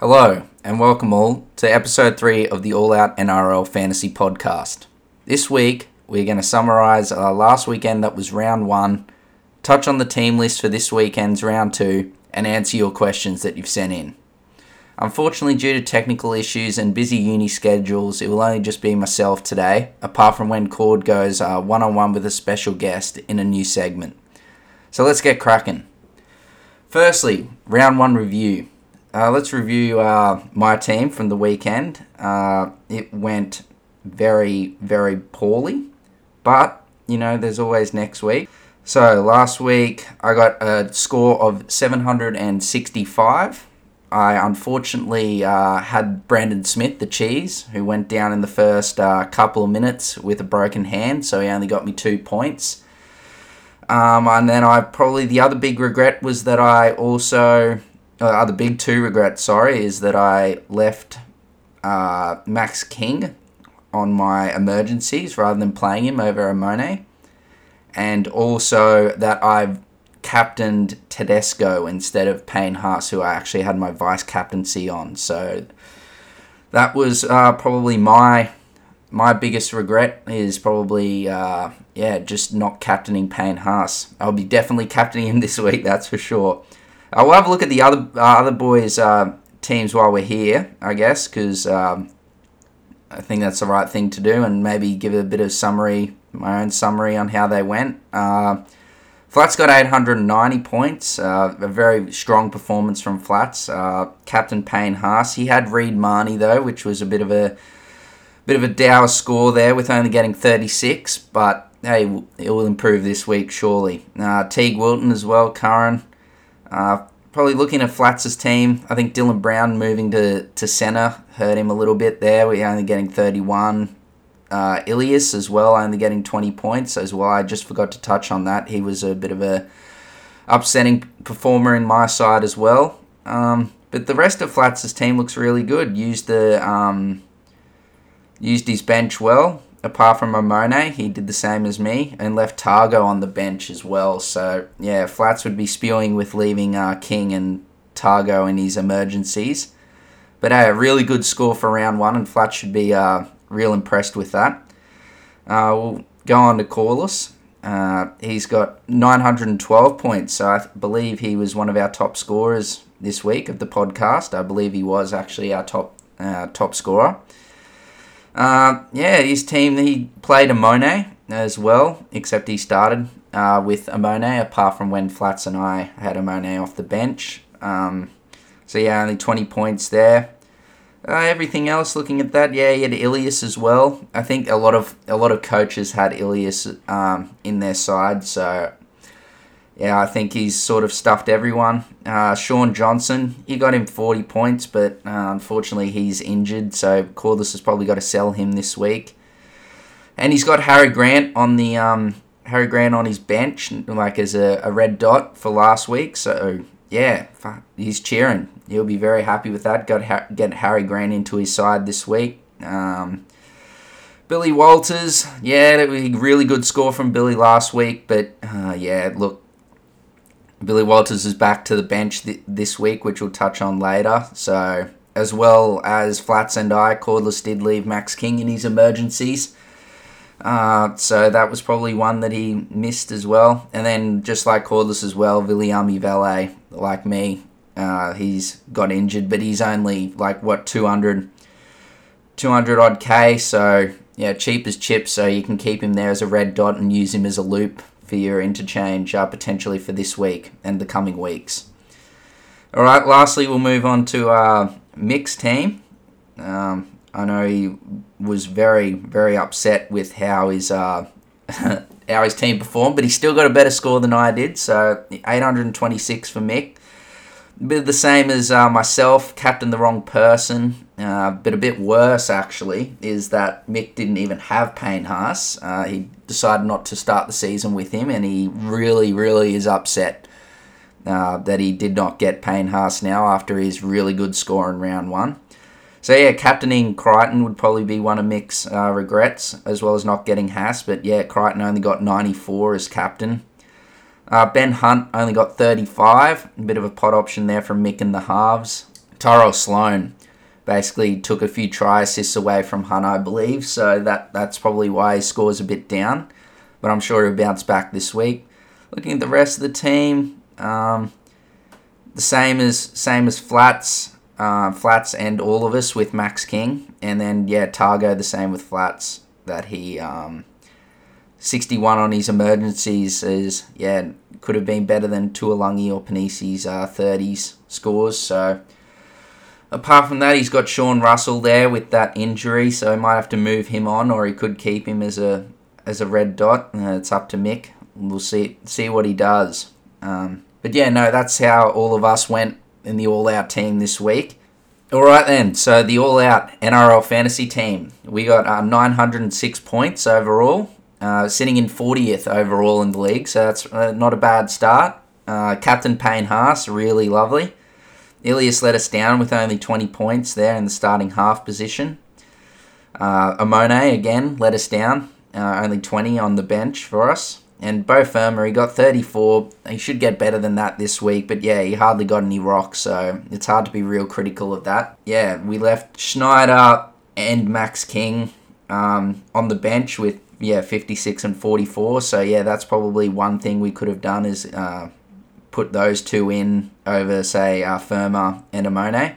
Hello, and welcome all to episode 3 of the All Out NRL Fantasy Podcast. This week, we're going to summarise our last weekend that was round 1, touch on the team list for this weekend's round 2, and answer your questions that you've sent in. Unfortunately, due to technical issues and busy uni schedules, it will only just be myself today, apart from when Cord goes one on one with a special guest in a new segment. So let's get cracking. Firstly, round one review. Uh, let's review uh, my team from the weekend. Uh, it went very, very poorly, but you know, there's always next week. So last week I got a score of 765 I unfortunately uh, had Brandon Smith, the cheese, who went down in the first uh, couple of minutes with a broken hand, so he only got me two points. Um, and then I probably the other big regret was that I also, uh, the big two regrets, sorry, is that I left uh, Max King on my emergencies rather than playing him over Amone. And also that I've captained Tedesco instead of Payne Haas, who I actually had my vice captaincy on. So that was uh, probably my my biggest regret is probably uh, yeah just not captaining Payne Haas. I'll be definitely captaining him this week, that's for sure. I will have a look at the other uh, other boys' uh, teams while we're here, I guess, because um, I think that's the right thing to do, and maybe give a bit of summary, my own summary on how they went. Uh, Flats got 890 points, uh, a very strong performance from Flats. Uh, Captain Payne Haas, he had Reed Mahoney though, which was a bit of a bit of a dour score there with only getting 36, but hey, it will improve this week surely. Uh, Teig Wilton as well, Curran. Uh, probably looking at Flats' team, I think Dylan Brown moving to, to centre hurt him a little bit there. We're only getting 31 uh, Ilias as well, only getting 20 points as well. I just forgot to touch on that. He was a bit of a upsetting performer in my side as well. Um, but the rest of Flats' team looks really good. Used the um, used his bench well. Apart from Amone, he did the same as me and left Tago on the bench as well. So yeah, Flats would be spewing with leaving uh, King and Tago in his emergencies. But hey, a really good score for round one, and Flats should be uh, real impressed with that. Uh, we'll go on to Corliss. Uh, he's got 912 points, so I believe he was one of our top scorers this week of the podcast. I believe he was actually our top uh, top scorer. Uh, yeah, his team he played Amone as well, except he started uh, with Amone, apart from when Flats and I had Amone off the bench. Um, so yeah, only 20 points there. Uh, everything else, looking at that, yeah, he had Ilias as well. I think a lot of a lot of coaches had Ilias um, in their side, so yeah, I think he's sort of stuffed everyone. Uh, Shaun Johnson, he got him 40 points, but uh, unfortunately he's injured, so Cordless has probably got to sell him this week. And he's got Harry Grant on the um, Harry Grant on his bench, like as a, a red dot for last week. So yeah, he's cheering. He'll be very happy with that. Got get Harry Grant into his side this week. Um, Billy Walters, yeah, that was a really good score from Billy last week, but uh, yeah, look, Billy Walters is back to the bench th- this week, which we'll touch on later. So, as well as Flats and I, Cordless did leave Max King in his emergencies. Uh, so that was probably one that he missed as well. And then just like Cordless as well, Viliami Vailea, like me, uh, he's got injured, but he's only like what 200, 200 odd k. So yeah, cheap as chips. So you can keep him there as a red dot and use him as a loop for your interchange uh, potentially for this week and the coming weeks. All right. Lastly, we'll move on to our mixed team. Um, I know he was very, very upset with how his uh, how his team performed, but he still got a better score than I did. So 826 for Mick. A bit the same as uh, myself, captain the wrong person. Uh, but a bit worse actually is that Mick didn't even have Payne Haas. Uh, he decided not to start the season with him, and he really, really is upset uh, that he did not get Payne Haas now after his really good score in round one. So yeah, captaining Crichton would probably be one of Mick's uh, regrets, as well as not getting Haas. But yeah, Crichton only got 94 as captain. Uh, ben Hunt only got 35. A bit of a pot option there from Mick and the halves. Tyrell Sloan basically took a few try assists away from Hunt, I believe. So that that's probably why his score's a bit down. But I'm sure he'll bounce back this week. Looking at the rest of the team, um, the same as same as Flats, uh, Flats and all of us with Max King, and then yeah, Tago the same with Flats that he um, 61 on his emergencies is yeah could have been better than Tuolungi or Panisi's uh, 30s scores. So apart from that, he's got Sean Russell there with that injury, so he might have to move him on, or he could keep him as a as a red dot. Uh, it's up to Mick. We'll see see what he does. Um, but yeah, no, that's how all of us went in the all out team this week. All right then, so the all out NRL fantasy team, we got uh, 906 points overall, uh, sitting in 40th overall in the league, so that's uh, not a bad start. Uh, Captain Payne Haas, really lovely. Ilias let us down with only 20 points there in the starting half position. Uh, Amone, again, let us down, uh, only 20 on the bench for us. And Beau Fermor, he got 34. He should get better than that this week, but yeah, he hardly got any rocks, so it's hard to be real critical of that. Yeah, we left Schneider and Max King um, on the bench with yeah 56 and 44. So yeah, that's probably one thing we could have done is uh, put those two in over say uh, Fermor and Amone.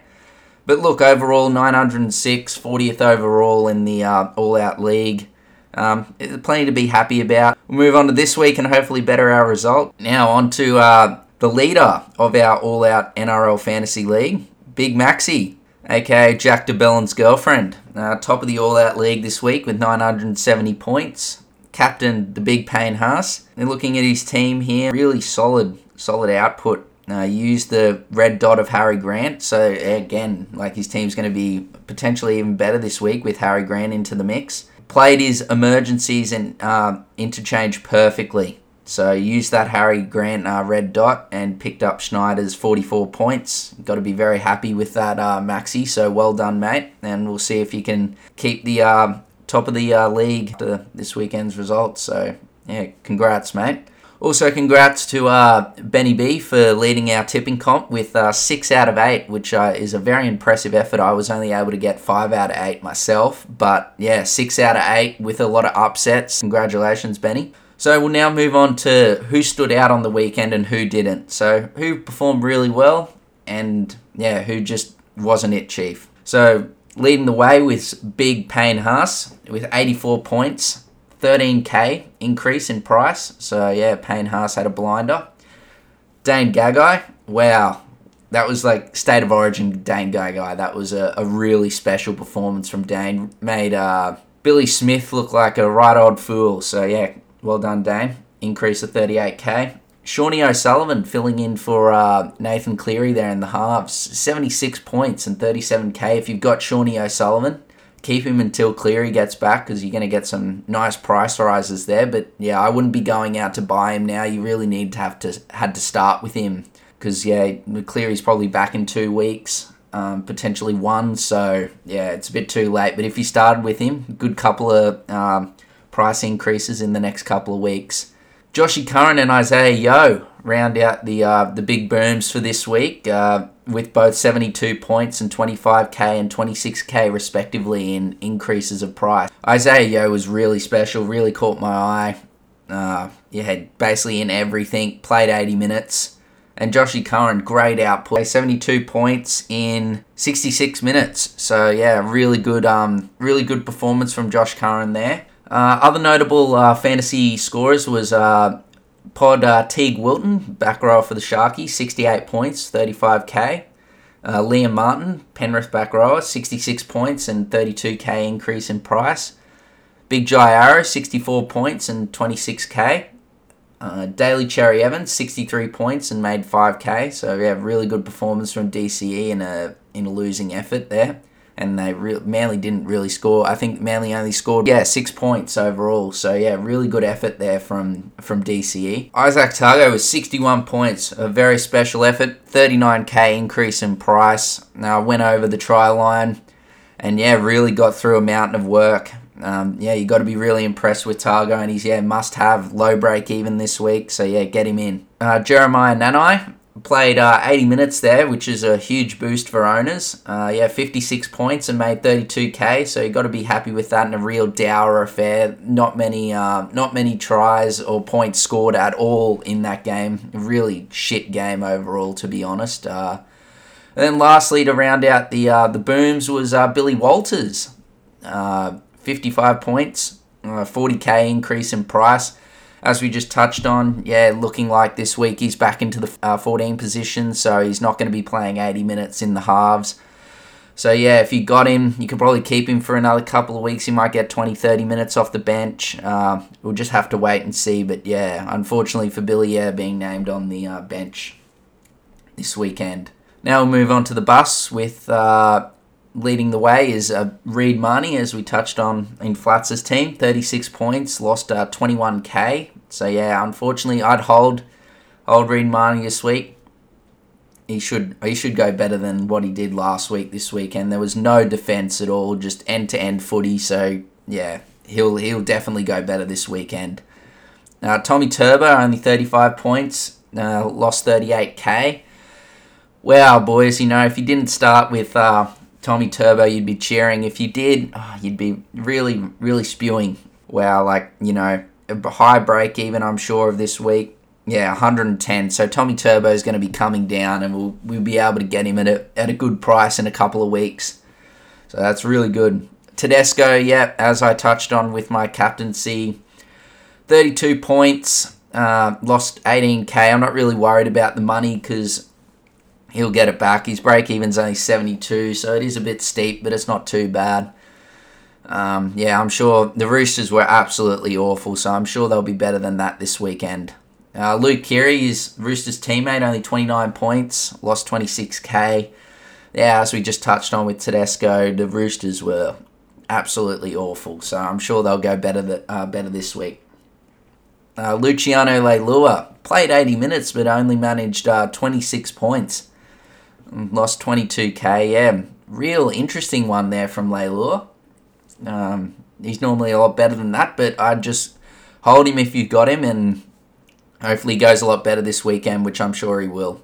But look, overall 906, 40th overall in the uh, all-out league. Um, plenty to be happy about. We'll move on to this week and hopefully better our result. Now on to uh, the leader of our all-out NRL fantasy league, Big Maxi, aka Jack de Belin's girlfriend. Uh, top of the all-out league this week with 970 points. Captain the Big Payne Haas. And looking at his team here, really solid, solid output. Uh, used the red dot of Harry Grant, so again, like his team's going to be potentially even better this week with Harry Grant into the mix played his emergencies and uh, interchange perfectly. So used that Harry Grant uh, red dot and picked up Schneider's 44 points. Got to be very happy with that, uh, Maxi. So well done, mate. And we'll see if you can keep the uh, top of the uh, league to this weekend's results. So yeah, congrats, mate. Also, congrats to uh, Benny B for leading our tipping comp with uh, six out of eight, which uh, is a very impressive effort. I was only able to get five out of eight myself, but yeah, six out of eight with a lot of upsets. Congratulations, Benny. So we'll now move on to who stood out on the weekend and who didn't. So who performed really well and yeah, who just wasn't it, Chief. So leading the way with Big Payne Haas with 84 points. 13k increase in price. So yeah, Payne Haas had a blinder. Dane Gagai, wow, that was like state of origin Dane Gagai. That was a, a really special performance from Dane. Made uh, Billy Smith look like a right old fool. So yeah, well done, Dane. Increase of 38k. Shawnee O'Sullivan filling in for uh, Nathan Cleary there in the halves. 76 points and 37k. If you've got Shawnee O'Sullivan, keep him until Cleary gets back because you're going to get some nice price rises there. But yeah, I wouldn't be going out to buy him now. You really need to have to had to start with him because yeah, Cleary's probably back in two weeks, um, potentially one. So yeah, it's a bit too late. But if you started with him, good couple of um, price increases in the next couple of weeks. Joshy Curran and Isaah Yeo round out the uh, the big booms for this week uh, with both 72 points and 25k and 26k respectively in increases of price. Isaah Yeo was really special, really caught my eye. Uh, yeah, basically in everything, played 80 minutes. And Joshy Curran, great output, 72 points in 66 minutes. So yeah, really good, um, really good performance from Josh Curran there. Uh, other notable uh, fantasy scorers was uh, Pod uh, Teig Wilton, back row for the Sharkies, 68 points, 35k. Uh, Liam Martin, Penrith back rower, 66 points and 32k increase in price. Big Jai Arrow, 64 points and 26k. Uh, Daly Cherry Evans, 63 points and made 5k. So yeah, really good performance from DCE in a in a losing effort there and they re- Manly didn't really score. I think Manly only scored yeah six points overall. So yeah, really good effort there from from DCE. Izack Tago was 61 points, a very special effort. 39k increase in price. Now went over the try line, and yeah, really got through a mountain of work. Um, yeah, you got to be really impressed with Targo, and he's yeah must have low break even this week. So yeah, get him in. Uh, Jeremiah Nanai Played uh, 80 minutes there, which is a huge boost for owners. Uh, yeah, 56 points and made 32k, so you got to be happy with that. In a real dour affair, not many, uh, not many tries or points scored at all in that game. Really shit game overall, to be honest. Uh, and then lastly, to round out the uh, the booms was uh, Billy Walters, 55 points, 40k increase in price as we just touched on, yeah, looking like this week he's back into the uh, 14 position, so he's not going to be playing 80 minutes in the halves. So, yeah, if you got him, you can probably keep him for another couple of weeks. He might get 20, 30 minutes off the bench. Uh, we'll just have to wait and see. But, yeah, unfortunately for Billy, yeah, being named on the uh, bench this weekend. Now we'll move on to the bus with uh, leading the way is uh, Reed Mahoney, as we touched on in Flats's team. 36 points, lost uh, 21k. So, yeah, unfortunately, I'd hold hold Reed Mahoney this week. He should he should go better than what he did last week. This weekend there was no defense at all, just end to end footy. So yeah, he'll he'll definitely go better this weekend. Uh, Tommy Turbo only 35 points, uh, lost 38k. Wow, boys, you know if you didn't start with uh, Tommy Turbo, you'd be cheering. If you did, oh, you'd be really, really spewing. Wow, like, you know, a high break even, I'm sure, of this week. Yeah, 110. So Tommy Turbo is going to be coming down and we'll, we'll be able to get him at a, at a good price in a couple of weeks. So that's really good. Tedesco, yeah, as I touched on with my captaincy, 32 points, uh, lost 18k. I'm not really worried about the money because he'll get it back. His break even's only 72, so it is a bit steep, but it's not too bad. Um, yeah, I'm sure the Roosters were absolutely awful, so I'm sure they'll be better than that this weekend. Uh, Luke Keary is Roosters' teammate, only 29 points, lost 26k. Yeah, as we just touched on with Tedesco, the Roosters were absolutely awful, so I'm sure they'll go better th- uh, better this week. Uh, Luciano Leilua played 80 minutes but only managed uh, 26 points lost 22k. Yeah, real interesting one there from Leilua. Um, he's normally a lot better than that, but I'd just hold him if you got him, and hopefully he goes a lot better this weekend, which I'm sure he will.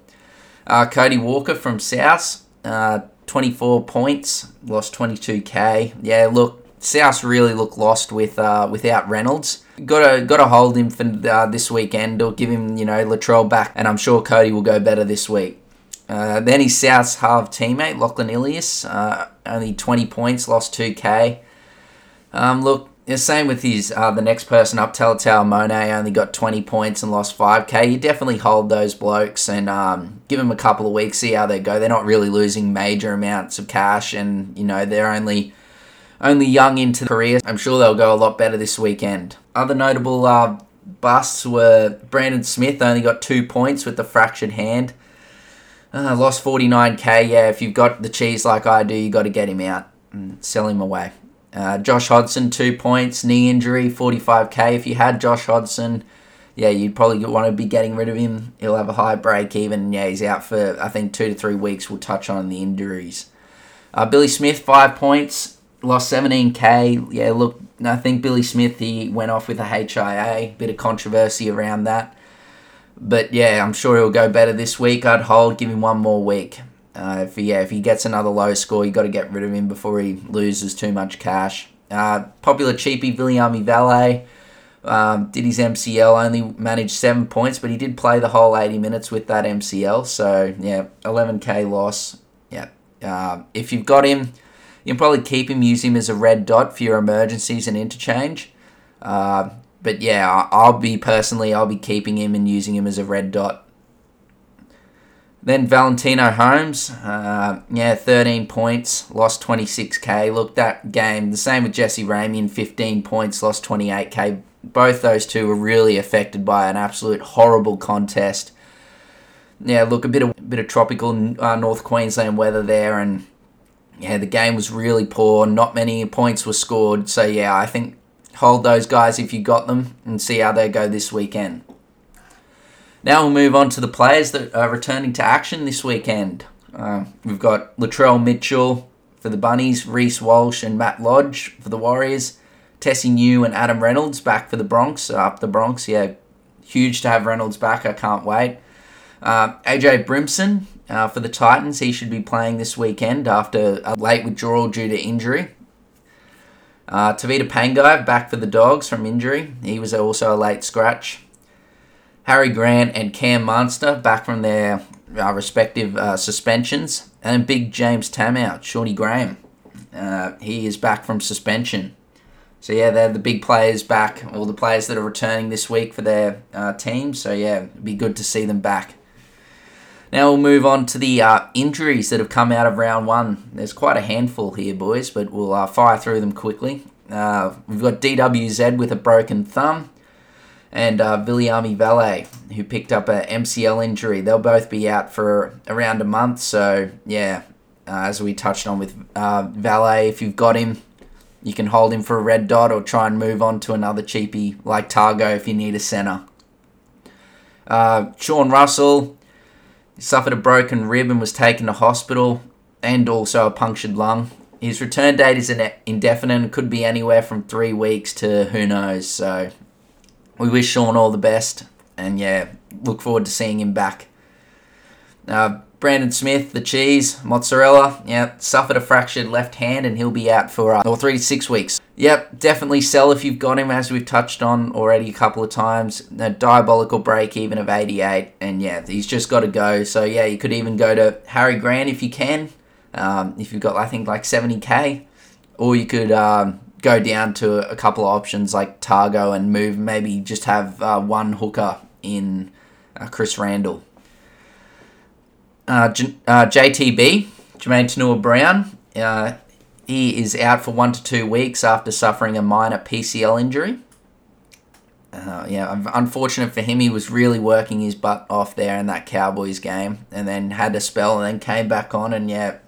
Uh, Cody Walker from South, uh, 24 points, lost 22k. Yeah, look, South really look lost with uh, without Reynolds. Got to got to hold him for uh, this weekend or give him you know Latrell back, and I'm sure Cody will go better this week. Uh, then his South's half teammate, Lachlan Ilias, uh, only 20 points, lost 2k. Um, look, the same with his uh, the next person up, Talatau Amone, only got 20 points and lost 5k. You definitely hold those blokes and um, give them a couple of weeks, see how they go. They're not really losing major amounts of cash, and you know they're only only young into the career. I'm sure they'll go a lot better this weekend. Other notable uh, busts were Brandon Smith, only got two points with the fractured hand. Uh, lost 49k. Yeah, if you've got the cheese like I do, you got to get him out and sell him away. Uh, Josh Hodgson, two points, knee injury, 45k. If you had Josh Hodgson, yeah, you'd probably want to be getting rid of him. He'll have a high break even. Yeah, he's out for, I think, two to three weeks. We'll touch on the injuries. Uh, Billy Smith, five points, lost 17k. Yeah, look, I think Billy Smith, he went off with a HIA. Bit of controversy around that. But yeah, I'm sure he'll go better this week. I'd hold, give him one more week. Uh, if he, yeah, if he gets another low score, you got to get rid of him before he loses too much cash. Uh, popular cheapie Viliami Vailea um, did his MCL, only managed seven points, but he did play the whole 80 minutes with that MCL. So yeah, 11k loss. Yeah, uh, if you've got him, you can probably keep him, use him as a red dot for your emergencies and interchange. Uh, but yeah, I'll be personally, I'll be keeping him and using him as a red dot. Then Valentino Holmes, uh, yeah, 13 points, lost 26k. Look, that game, the same with Jesse Ramien, 15 points, lost 28k. Both those two were really affected by an absolute horrible contest. Yeah, look, a bit of a bit of tropical uh, North Queensland weather there, and yeah, the game was really poor. Not many points were scored. So yeah, I think hold those guys if you got them and see how they go this weekend. Now we'll move on to the players that are returning to action this weekend. Uh, we've got Latrell Mitchell for the Bunnies, Reece Walsh and Matt Lodge for the Warriors, Tesi Niu and Adam Reynolds back for the Bronx, uh, up the Bronx. Yeah, huge to have Reynolds back. I can't wait. Uh, AJ Brimson uh, for the Titans, he should be playing this weekend after a late withdrawal due to injury. Uh, Tevita Pangai back for the Dogs from injury. He was also a late scratch. Harry Grant and Cam Munster back from their uh, respective uh, suspensions. And big James Tamou, Shawnee Graham. Uh, he is back from suspension. So yeah, they're the big players back, all the players that are returning this week for their uh, teams. So yeah, it'd be good to see them back. Now we'll move on to the uh, injuries that have come out of round one. There's quite a handful here, boys, but we'll uh, fire through them quickly. Uh, we've got DWZ with a broken thumb and uh, Viliami Vailea, who picked up a MCL injury. They'll both be out for around a month. So, yeah, uh, as we touched on with uh, Vailea, if you've got him, you can hold him for a red dot or try and move on to another cheapie like Tago if you need a centre. Uh, Sean Russell suffered a broken rib and was taken to hospital and also a punctured lung. His return date is indefinite and could be anywhere from three weeks to who knows. So we wish Sean all the best and yeah, look forward to seeing him back. Uh, Brandon Smith, the cheese, mozzarella, yeah, suffered a fractured left hand and he'll be out for uh, three to six weeks. Yep, definitely sell if you've got him, as we've touched on already a couple of times. A diabolical break even of 88, and yeah, he's just got to go. So yeah, you could even go to Harry Grant if you can, um, if you've got I think like 70k, or you could um, go down to a couple of options like Tago and move maybe just have uh, one hooker in uh, Chris Randall. Uh, J- uh, JTB, Jamayne Taunoa-Brown, uh, he is out for one to two weeks after suffering a minor PCL injury. Uh, yeah, unfortunate for him. He was really working his butt off there in that Cowboys game, and then had a spell, and then came back on, and yeah,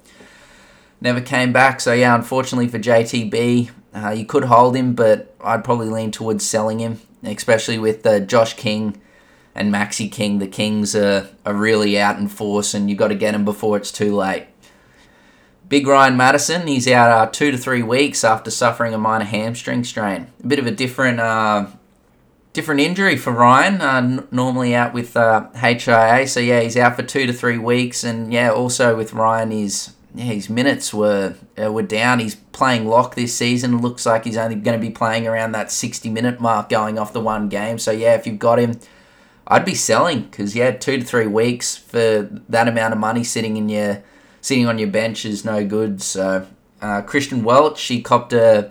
never came back. So yeah, unfortunately for JTB, uh, you could hold him, but I'd probably lean towards selling him, especially with uh, Josh King and Maxi King. The Kings are, are really out in force, and you got to get them before it's too late. Big Ryan Matterson, he's out uh, two to three weeks after suffering a minor hamstring strain. A bit of a different uh, different injury for Ryan. Uh, n- normally out with uh, HIA, so yeah, he's out for two to three weeks. And yeah, also with Ryan, his yeah, his minutes were uh, were down. He's playing lock this season. Looks like he's only going to be playing around that sixty minute mark, going off the one game. So yeah, if you've got him. I'd be selling because yeah, two to three weeks for that amount of money sitting in your sitting on your bench is no good. So uh, Christian Welch, he copped a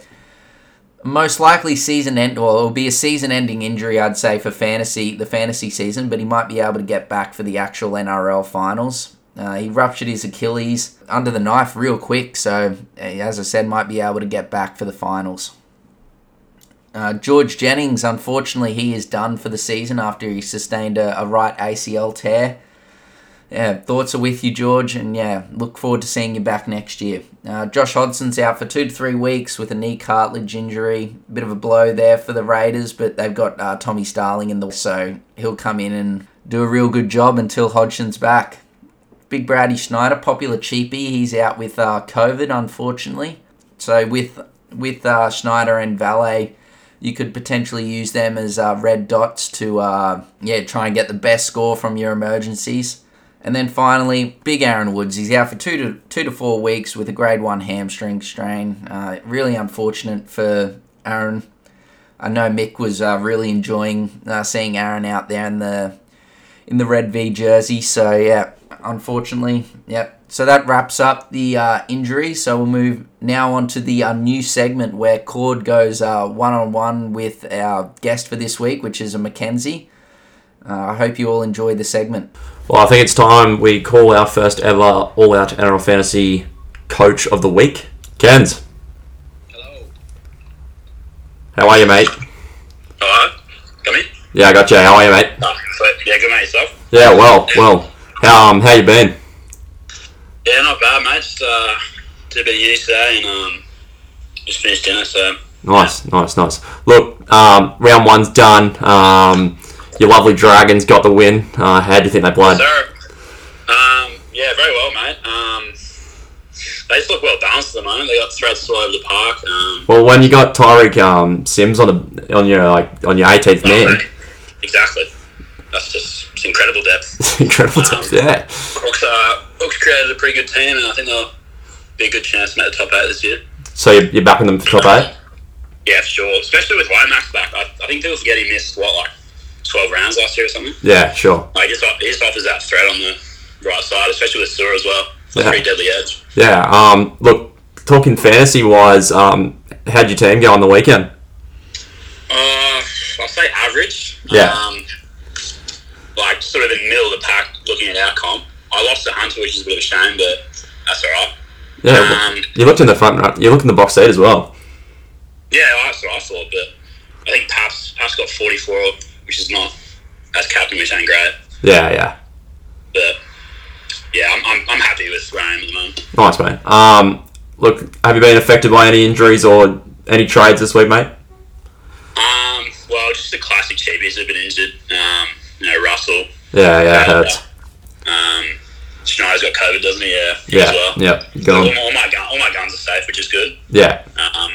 most likely season end, or it'll be a season-ending injury, I'd say, for fantasy the fantasy season. But he might be able to get back for the actual NRL finals. Uh, he ruptured his Achilles under the knife real quick, so as I said, might be able to get back for the finals. Uh, George Jennings, unfortunately, he is done for the season after he sustained a, a right ACL tear yeah, thoughts are with you, George, and yeah, look forward to seeing you back next year. Uh, Josh Hodgson's out for two to three weeks with a knee cartilage injury. Bit of a blow there for the Raiders, but they've got uh, Tommy Starling in the so he'll come in and do a real good job until Hodgson's back. Big Brady Schneider, popular cheapie, he's out with uh, COVID, unfortunately. So with with uh, Schneider and Vailea, you could potentially use them as uh, red dots to uh, yeah try and get the best score from your emergencies. And then finally, big Aaron Woods. He's out for two to two to four weeks with a grade one hamstring strain. Uh, really unfortunate for Aaron. I know Mick was uh, really enjoying uh, seeing Aaron out there in the in the red V jersey. So yeah, unfortunately, yep. So that wraps up the uh, injury. So we'll move now on to the uh, new segment where Cord goes one on one with our guest for this week, which is a Mackenzie. Uh, I hope you all enjoyed the segment. Well, I think it's time we call our first ever All Out NRL Fantasy Coach of the Week, Kens. Hello. How are you, mate? Alright. Come in. Yeah, I got you. How are you, mate? Oh, yeah, good mate yourself. Yeah, well, well. How um how you been? Yeah, not bad, mate. Just uh, did a bit of uni today and um, just finished dinner. So nice, yeah. nice, nice. Look, um, round one's done. Um, your lovely Dragons got the win. Uh, how do you think they played? Yes, um, yeah, very well, mate. Um, they just look well balanced at the moment. They got threats all over the park. Um, well, when you got Tariq um, Sims on the on your like on your 18th man, exactly. that's just it's incredible depth. Incredible depth, yeah. Hawks, uh, Hawks created a pretty good team, and I think they'll be a good chance to make the top eight this year. So you're, you're backing them for top eight? Yeah, for sure. Especially with Lomax back. I, I think people forget he missed, what, like 12 rounds last year or something? Yeah, sure. Like, he just, he just offers that threat on the right side, especially with Su'A as well. It's a Yeah. pretty deadly edge. Yeah. Um, look, talking fantasy wise, um, how'd your team go on the weekend? Uh, I'll say average. Yeah. Um, like, sort of in the middle of the pack looking at our comp. I lost to Hunter, which is a bit of a shame, but that's alright. Yeah, Um, you looked in the front, right? You looked in the box seat as well. Yeah, that's what I thought, but I think Paps, Paps got 44, which is not, as captain, which ain't great. Yeah, yeah. But, yeah, I'm, I'm, I'm happy with where I am at the moment. Nice, mate. Um, look, have you been affected by any injuries or any trades this week, mate? Um, well, just the classic cheapies have been injured. Um, you know, Russell. Yeah, yeah, it hurts. Um, Schneider's got COVID, doesn't he? Yeah, he Yeah, well. yeah. So Go all, on. all my gun, all my guns are safe, which is good. Yeah, Um,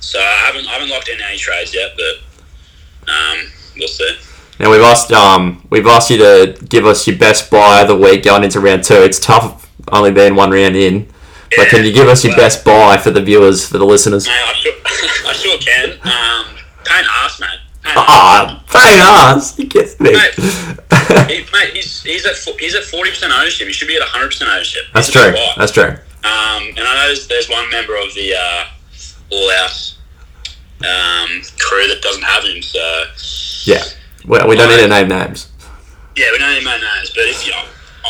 so I haven't I haven't locked in any trades yet, but um, we'll see. Now we've asked um we've asked you to give us your best buy of the week going into round two. It's tough only being one round in. But can you give us your well, best buy for the viewers, for the listeners? Mate, I sure, I sure can. Um, Payne Haas, mate. Ah, Payne Haas. Me? Mate. He, mate, he's he's at he's at forty percent ownership. He should be at hundred percent ownership. That's He's true. That's true. Um, and I know there's, there's one member of the uh, All Out um, crew that doesn't have him. So Yeah. Well, we don't need to name names. yeah, we don't need my names. But if you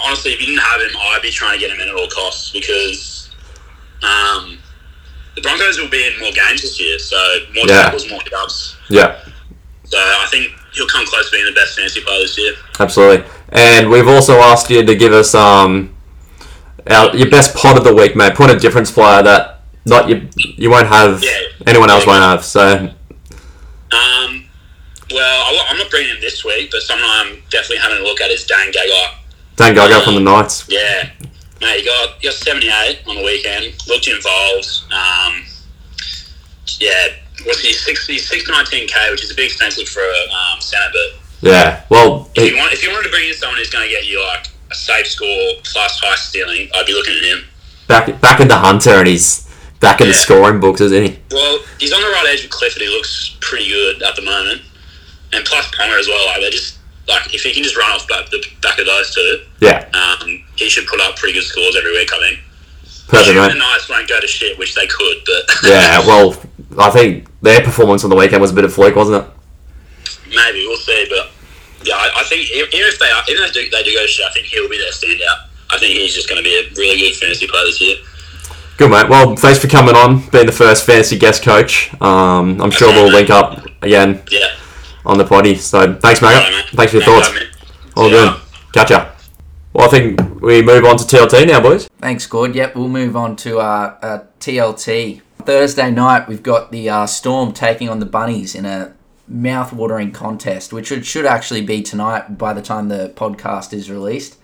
honestly, if you didn't have him, I'd be trying to get him in at all costs because um, the Broncos will be in more games this year. So more Yeah. tackles, more dubs. Yeah, So I think he'll come close to being the best fantasy player this year. absolutely. And we've also asked you to give us um our, your best pod of the week, mate. Point of difference player that not you you won't have Yeah. anyone else won't have. So Um, well, I- I'm not bringing him this week, but someone I'm definitely having a look at is Dan Gagai. Dan Gaga from the Knights. Yeah, mate, he got he got 78 on the weekend. Looked involved. Um, yeah, what's he 60 619 k, which is a bit expensive for a um, centre. But Yeah. Well, if you want, if you wanted to bring in someone who's going to get you like a safe score plus high stealing, I'd be looking at him. back back the Hunter and he's back in the scoring books, isn't he? Well, he's on the right edge with Clifford. He looks pretty good at the moment, and plus Ponga as well. Like they just like if he can just run off back the back of those two, Yeah. um, he should put up pretty good scores every week. I think. Perfect, mate. the Knights won't go to shit, which they could, but Yeah. Well, I think their performance on the weekend was a bit of fluke, wasn't it? maybe we'll see. But yeah, I, I think even if they are, even if they do, they do go to shit, I think he'll be their standout. I think he's just going to be a really good fantasy player this year. Good, mate. Well, thanks for coming on, being the first fantasy guest coach. Um, I'm sure we'll link up again Yeah. On the potty. So thanks, mate. Thanks for your Thanks thoughts. for having me. All good. Catch ya. Well, I think we move on to TLT now, boys. Thanks, Gord. Yep, we'll move on to uh, uh, TLT. Thursday night, we've got the uh, Storm taking on the Bunnies in a mouth-watering contest, which should, should actually be tonight by the time the podcast is released.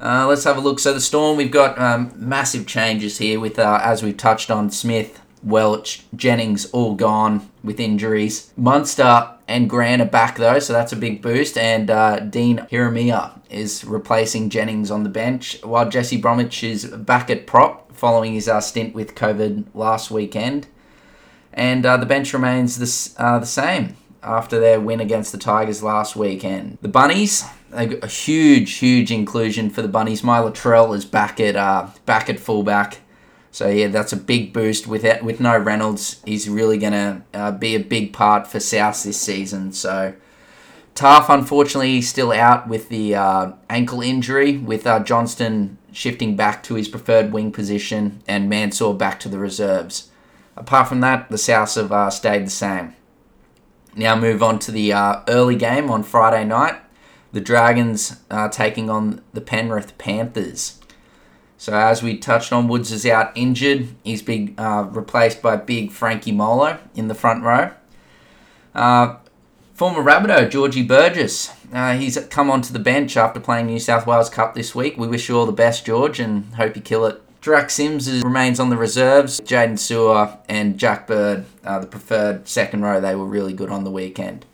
Uh, let's have a look. So the Storm, we've got um, massive changes here with, uh, as we've touched on, Smith, Welch, Jennings all gone with injuries. Munster and Grant are back though, so that's a big boost. And uh, Dean Ieremia is replacing Jennings on the bench, while Jesse Bromwich is back at prop following his uh, stint with COVID last weekend. And uh, the bench remains this, uh, the same after their win against the Tigers last weekend. The Bunnies, a, a huge, huge inclusion for the Bunnies. My Latrell is back at uh, back at fullback. So yeah, that's a big boost with it. With no Reynolds, he's really gonna uh, be a big part for South this season. So Taaffe, unfortunately, he's still out with the uh, ankle injury, with uh, Johnston shifting back to his preferred wing position and Mansour back to the reserves. Apart from that, the Souths have uh, stayed the same. Now move on to the uh, early game on Friday night. The Dragons uh, taking on the Penrith Panthers. So as we touched on, Woods is out injured. He's been uh, replaced by big Frankie Molo in the front row. Uh, former Rabbitoh, Georgie Burgess. Uh, he's come onto the bench after playing New South Wales Cup this week. We wish you all the best, George, and hope you kill it. Drac Sims is, remains on the reserves. Jaydn Su'A and Jack Bird, the preferred second row, they were really good on the weekend.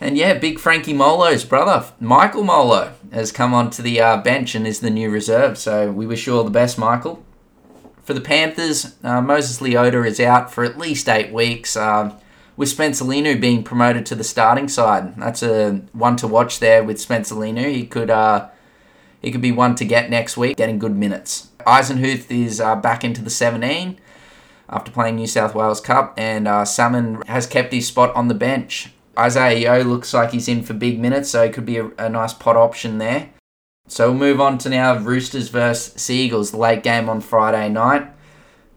And yeah, big Frankie Molo's brother, Michael Molo, has come onto the uh, bench and is the new reserve. So we wish you all the best, Michael. For the Panthers, uh, Moses Leota is out for at least eight weeks. Uh, with Spencer Leniu being promoted to the starting side, that's a one to watch there with Spencer Leniu. He could uh, he could be one to get next week, getting good minutes. Eisenhuth is uh, back into the 17 after playing New South Wales Cup, and uh, Salmon has kept his spot on the bench. Isaah Yeo looks like he's in for big minutes, so it could be a, a nice pot option there. So we'll move on to now Roosters versus Seagulls, the late game on Friday night.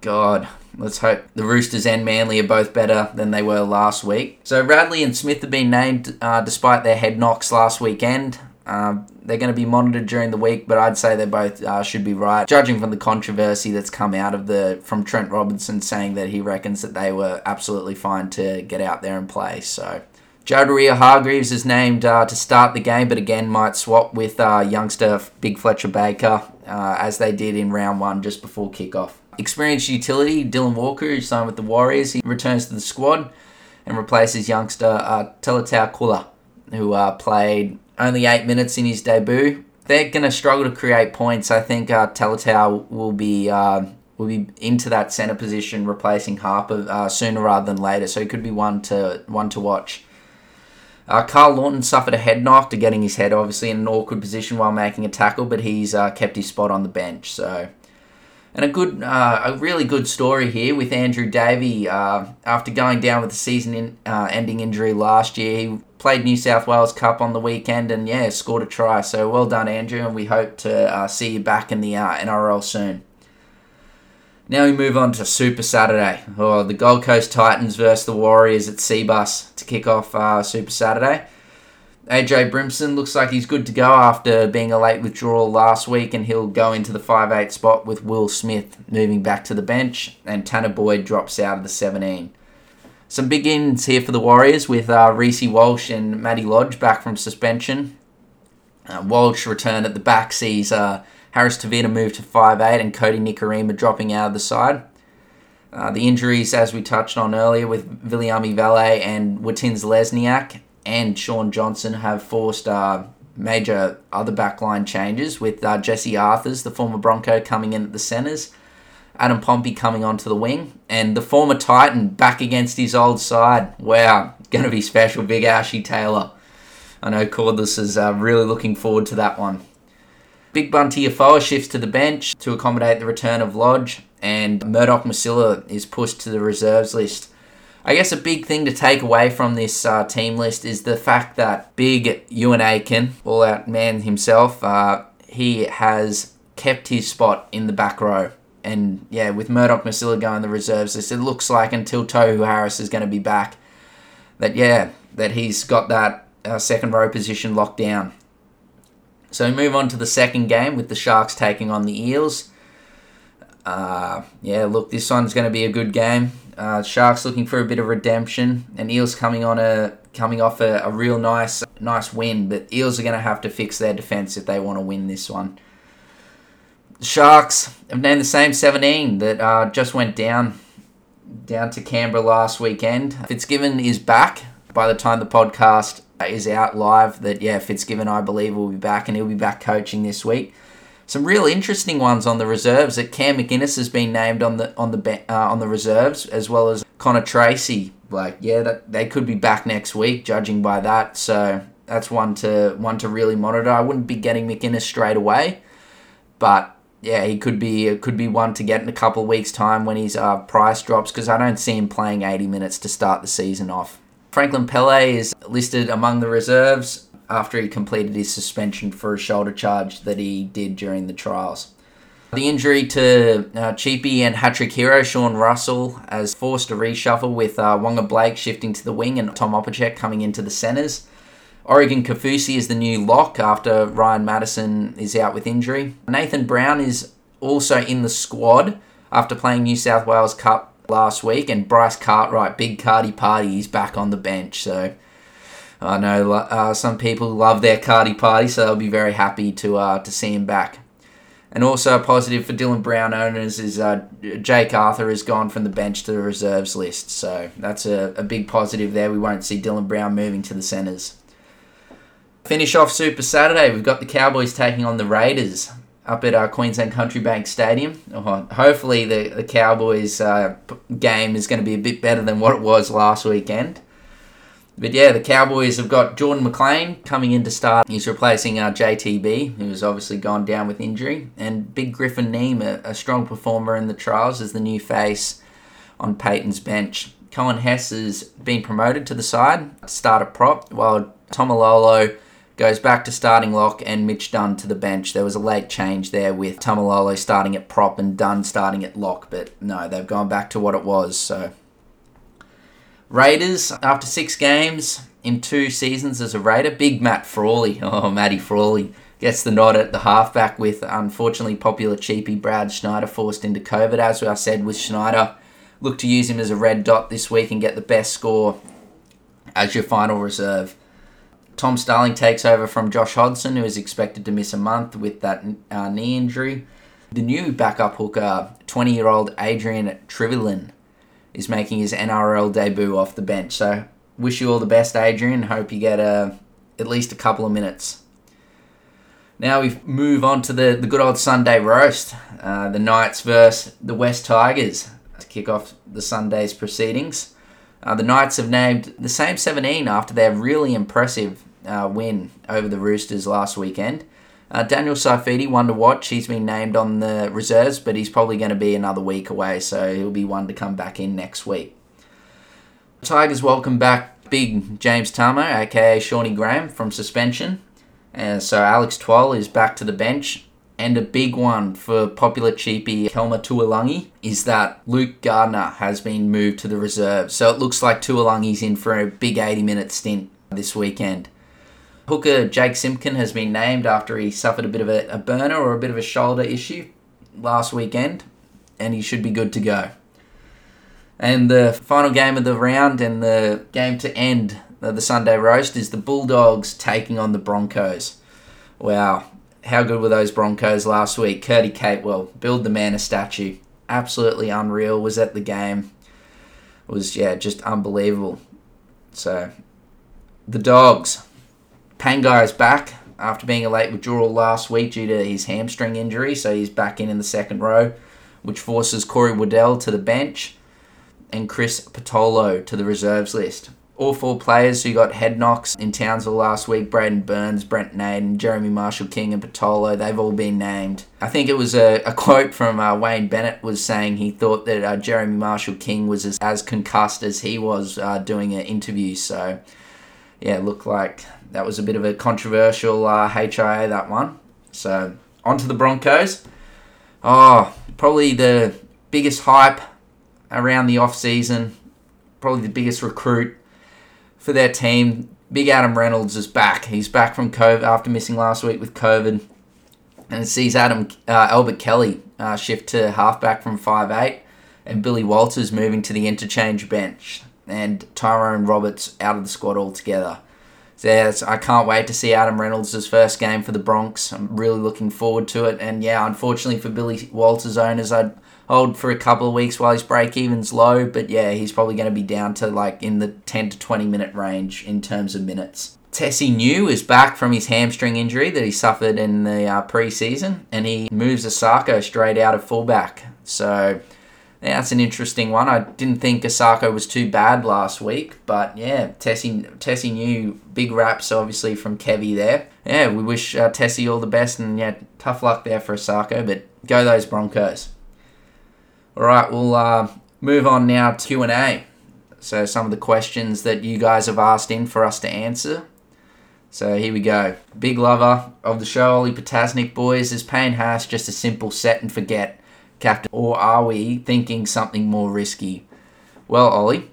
God, let's hope the Roosters and Manly are both better than they were last week. So Radley and Smith have been named uh, despite their head knocks last weekend. Um, they're going to be monitored during the week, but I'd say they both uh, should be right. Judging from the controversy that's come out of the from Trent Robinson saying that he reckons that they were absolutely fine to get out there and play. So Jared Waerea-Hargreaves is named uh, to start the game, but again might swap with uh, youngster Big Fletcher Baker uh, as they did in round one just before kickoff. Experienced utility Dylan Walker, who signed with the Warriors, he returns to the squad and replaces youngster uh, Tolutau Koula, who uh, played only eight minutes in his debut. They're going to struggle to create points. I think uh, Tolutau will be uh, will be into that centre position, replacing Harper uh, sooner rather than later. So he could be one to one to watch. Uh, Karl Lawton suffered a head knock to getting his head obviously in an awkward position while making a tackle, but he's uh, kept his spot on the bench. So, and a good, uh, a really good story here with Andrew Davey. Uh, after going down with a season-ending uh, injury last year, he played New South Wales Cup on the weekend and yeah, scored a try. So well done, Andrew, and we hope to uh, see you back in the NRL soon. Now we move on to Super Saturday. Oh, the Gold Coast Titans versus the Warriors at Cbus to kick off uh, Super Saturday. AJ Brimson looks like he's good to go after being a late withdrawal last week, and he'll go into the 5 8 spot with Will Smith moving back to the bench, and Tanner Boyd drops out of the 17. Some big ins here for the Warriors with uh, Reece Walsh and Matty Lodge back from suspension. Uh, Walsh return at the back sees uh, Harris Tavita moved to 5'8 and Kodi Nikorima dropping out of the side. Uh, the injuries, as we touched on earlier, with Viliami Vailea and Watins Lesniak and Shaun Johnson have forced uh, major other backline changes, with uh, Jesse Arthurs, the former Bronco, coming in at the centres, Adam Pompey coming onto the wing, and the former Titan back against his old side. Wow, going to be special, Big Ashy Taylor. I know Cordless is uh, really looking forward to that one. Big Bunty Afoa shifts to the bench to accommodate the return of Lodge, and Murdoch Masila is pushed to the reserves list. I guess a big thing to take away from this uh, team list is the fact that Big Euan Aitken, all out man himself, uh, he has kept his spot in the back row. And yeah, with Murdoch Masila going the reserves list, it looks like until Tohu Harris is going to be back, that yeah, that he's got that uh, second row position locked down. So we move on to the second game with the Sharks taking on the Eels. Uh, yeah, look, this one's going to be a good game. Uh, Sharks looking for a bit of redemption, and Eels coming on a coming off a, a real nice nice win. But Eels are going to have to fix their defense if they want to win this one. Sharks have named the same 17 that uh, just went down down to Canberra last weekend. Fitzgibbon is back by the time the podcast is out live that yeah Fitzgibbon I believe will be back and he'll be back coaching this week. Some real interesting ones on the reserves. That Cam McInnes has been named on the on the uh, on the reserves as well as Connor Tracy. Like yeah, that they could be back next week, judging by that. So that's one to one to really monitor. I wouldn't be getting McInnes straight away, but yeah, he could be could be one to get in a couple of weeks' time when his uh, price drops because I don't see him playing 80 minutes to start the season off. Franklin Pele is listed among the reserves after he completed his suspension for a shoulder charge that he did during the trials. The injury to uh, Cheapy and hat-trick hero Sean Russell has forced a reshuffle with uh, Waqa Blake shifting to the wing and Tom Opacic coming into the centres. Oregon Kaufusi is the new lock after Ryan Matterson is out with injury. Nathan Brown is also in the squad after playing New South Wales Cup last week, and Bryce Cartwright, big Cardi party, he's back on the bench. So I know uh, some people love their Cardi party, so they'll be very happy to uh, to see him back. And also a positive for Dylan Brown owners is uh, Jake Arthur has gone from the bench to the reserves list. So that's a, a big positive there. We won't see Dylan Brown moving to the centres. Finish off Super Saturday. We've got the Cowboys taking on the Raiders up at our Queensland Country Bank Stadium. Oh, hopefully, the, the Cowboys uh, game is going to be a bit better than what it was last weekend. But yeah, the Cowboys have got Jordan McLean coming in to start. He's replacing uh, JTB, who's obviously gone down with injury. And Big Griffin Neame, a, a strong performer in the trials, is the new face on Payten's bench. Coen Hess has been promoted to the side, start at prop, while Taumalolo goes back to starting lock and Mitch Dunn to the bench. There was a late change there with Taumalolo starting at prop and Dunn starting at lock, but no, they've gone back to what it was. So Raiders, after six games in two seasons as a Raider, big Matt Frawley, oh Matty Frawley, gets the nod at the halfback with unfortunately popular cheapie Brad Schneider forced into COVID. As I said with Schneider, look to use him as a red dot this week and get the best score as your final reserve. Tom Starling takes over from Josh Hodgson, who is expected to miss a month with that uh, knee injury. The new backup hooker, 20 year old Adrian Trevelyan, is making his NRL debut off the bench. So, wish you all the best, Adrian. Hope you get uh, at least a couple of minutes. Now we move on to the, the good old Sunday roast. Uh, the Knights versus the West Tigers to kick off the Sunday's proceedings. Uh, the Knights have named the same 17 after their really impressive uh, win over the Roosters last weekend. Uh, Daniel Saifiti, one to watch. He's been named on the reserves, but he's probably going to be another week away, so he'll be one to come back in next week. Tigers welcome back big James Tamou, aka Shawnee Graham, from suspension. Uh, so Alex Twal is back to the bench. And a big one for popular cheapie Kelma Tuilagi is that Luke Garner has been moved to the reserve. So it looks like Tuilagi's in for a big 80 minute stint this weekend. Hooker Jake Simpkin has been named after he suffered a bit of a, a burner or a bit of a shoulder issue last weekend, and he should be good to go. And the final game of the round and the game to end the Sunday roast is the Bulldogs taking on the Broncos. Wow, how good were those Broncos last week? Curdy Capewell, build the man a statue. Absolutely unreal. Was at the game. It was yeah, just unbelievable. So the Dogs Pangai is back after being a late withdrawal last week due to his hamstring injury, so he's back in in the second row, which forces Corey Waddell to the bench and Chris Patolo to the reserves list. All four players who got head knocks in Townsville last week, Braidon Burns, Brent Naden, Jeremy Marshall King and Patolo, they've all been named. I think it was a, a quote from uh, Wayne Bennett was saying he thought that uh, Jeremy Marshall King was as, as concussed as he was uh, doing an interview, so yeah, it looked like that was a bit of a controversial uh, HIA, that one. So, on to the Broncos. Oh, probably the biggest hype around the off season, probably the biggest recruit for their team. Big Adam Reynolds is back. He's back from COVID after missing last week with COVID. And it sees Adam uh, Albert Kelly uh, shift to halfback from five eight, and Billy Walters moving to the interchange bench, and Tyrone Roberts out of the squad altogether. So I can't wait to see Adam Reynolds' first game for the Bronx. I'm really looking forward to it. And yeah, unfortunately for Billy Walters owners, I'd hold for a couple of weeks while his break even's low. But yeah, he's probably going to be down to like in the 10 to 20 minute range in terms of minutes. Tesi Niu is back from his hamstring injury that he suffered in the uh, preseason, and he moves Asako straight out of fullback. So that's an interesting one. I didn't think Asako was too bad last week, but yeah, Tesi Tesi Niu big raps obviously from Kevy there. Yeah, we wish uh, Tesi all the best, and yeah, tough luck there for Asako, but go those Broncos. All right, we'll uh, move on now to Q and A. So some of the questions that you guys have asked in for us to answer. So here we go. Big lover of the show, Ollie Potasnik boys. Is Payne Haas just a simple set and forget? Captain, or are we thinking something more risky? Well, Ollie,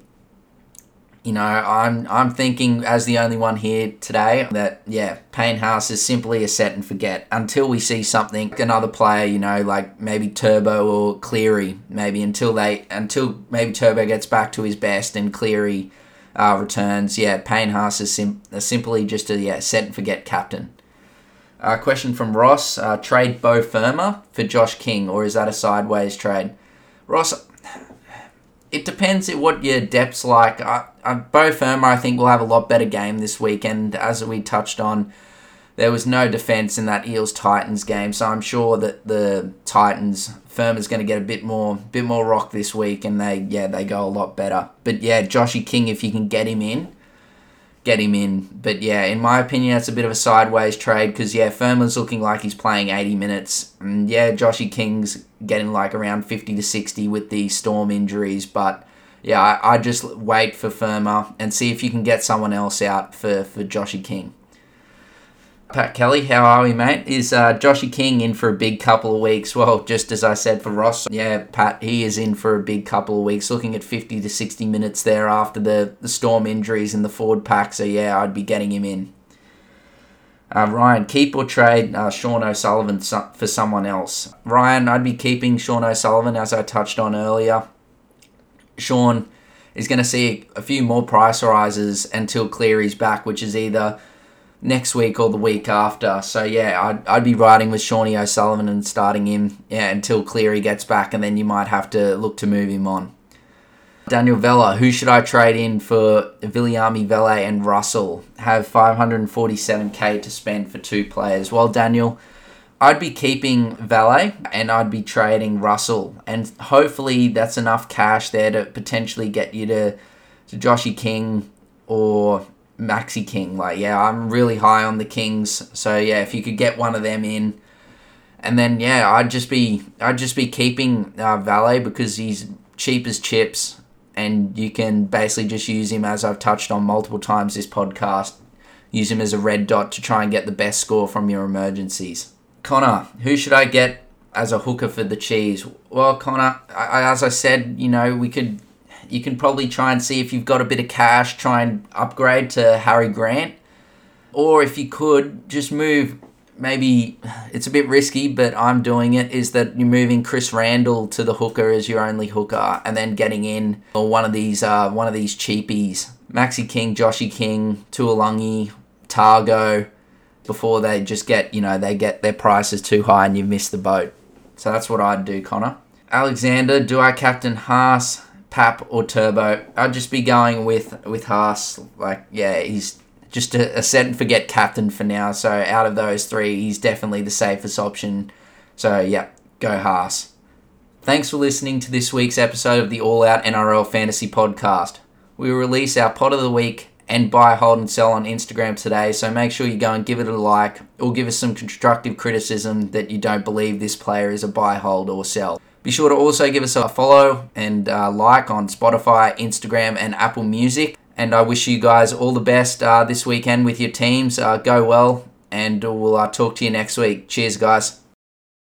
you know, I'm I'm thinking as the only one here today that yeah, Payne Haas is simply a set and forget until we see something another player, you know, like maybe Turbo or Cleary, maybe until they until maybe Turbo gets back to his best and Cleary uh, returns. Yeah, Payne is sim- simply just a yeah set and forget captain. Uh, question from Ross: uh, Trade Beau Fermor for Josh King, or is that a sideways trade? Ross, it depends at what your depth's like. Uh, uh, Beau Fermor, I think, will have a lot better game this weekend, as we touched on. There was no defense in that Eels Titans game, so I'm sure that the Titans firm is going to get a bit more, bit more rock this week, and they, yeah, they go a lot better. But yeah, Joshy King, if you can get him in, get him in. But yeah, in my opinion, that's a bit of a sideways trade because yeah, Fermor's looking like he's playing 80 minutes, and yeah, Joshy King's getting like around 50 to 60 with the Storm injuries, but. Yeah, I, I just wait for Firma and see if you can get someone else out for, for Joshy King. Pat Kelly, how are we, mate? Is uh, Joshy King in for a big couple of weeks? Well, just as I said for Ross, yeah, Pat, he is in for a big couple of weeks, looking at 50 to 60 minutes there after the, the Storm injuries in the forward pack. So, yeah, I'd be getting him in. Uh, Ryan, keep or trade uh, Sean O'Sullivan for someone else? Ryan, I'd be keeping Sean O'Sullivan, as I touched on earlier. Sean is going to see a few more price rises until Cleary's back, which is either next week or the week after. So yeah, I'd, I'd be riding with Shawnee O'Sullivan and starting him yeah, until Cleary gets back, and then you might have to look to move him on. Daniel Vella, who should I trade in for Viliami Vailea and Russell? Have 547k to spend for two players. Well, Daniel, I'd be keeping Vailea and I'd be trading Russell, and hopefully that's enough cash there to potentially get you to, to Joshy King or Maxi King. Like, yeah, I'm really high on the Kings. So yeah, if you could get one of them in, and then yeah, I'd just be I'd just be keeping uh, Vailea because he's cheap as chips, and you can basically just use him as I've touched on multiple times this podcast. Use him as a red dot to try and get the best score from your emergencies. Connor, who should I get as a hooker for the cheese? Well, Connor, I, as I said, you know, we could you can probably try and see if you've got a bit of cash, try and upgrade to Harry Grant. Or if you could, just move maybe it's a bit risky, but I'm doing it, is that you're moving Chris Randall to the hooker as your only hooker and then getting in or one of these uh, one of these cheapies. Maxi King, Joshy King, Tuolungi, Tago, before they just get, you know, they get their prices too high and you miss the boat. So that's what I'd do, Connor. Alexander, do I captain Haas? Pap or Turbo. I'd just be going with with Haas. Like, yeah, he's just a, a set and forget captain for now. So out of those three, he's definitely the safest option. So yeah, go Haas. Thanks for listening to this week's episode of the All Out NRL Fantasy Podcast. We release our pot of the week and buy, hold, and sell on Instagram today. So make sure you go and give it a like or give us some constructive criticism that you don't believe this player is a buy, hold, or sell. Be sure to also give us a follow and uh, like on Spotify, Instagram, and Apple Music. And I wish you guys all the best uh, this weekend with your teams. Uh, go well, and we'll uh, talk to you next week. Cheers, guys.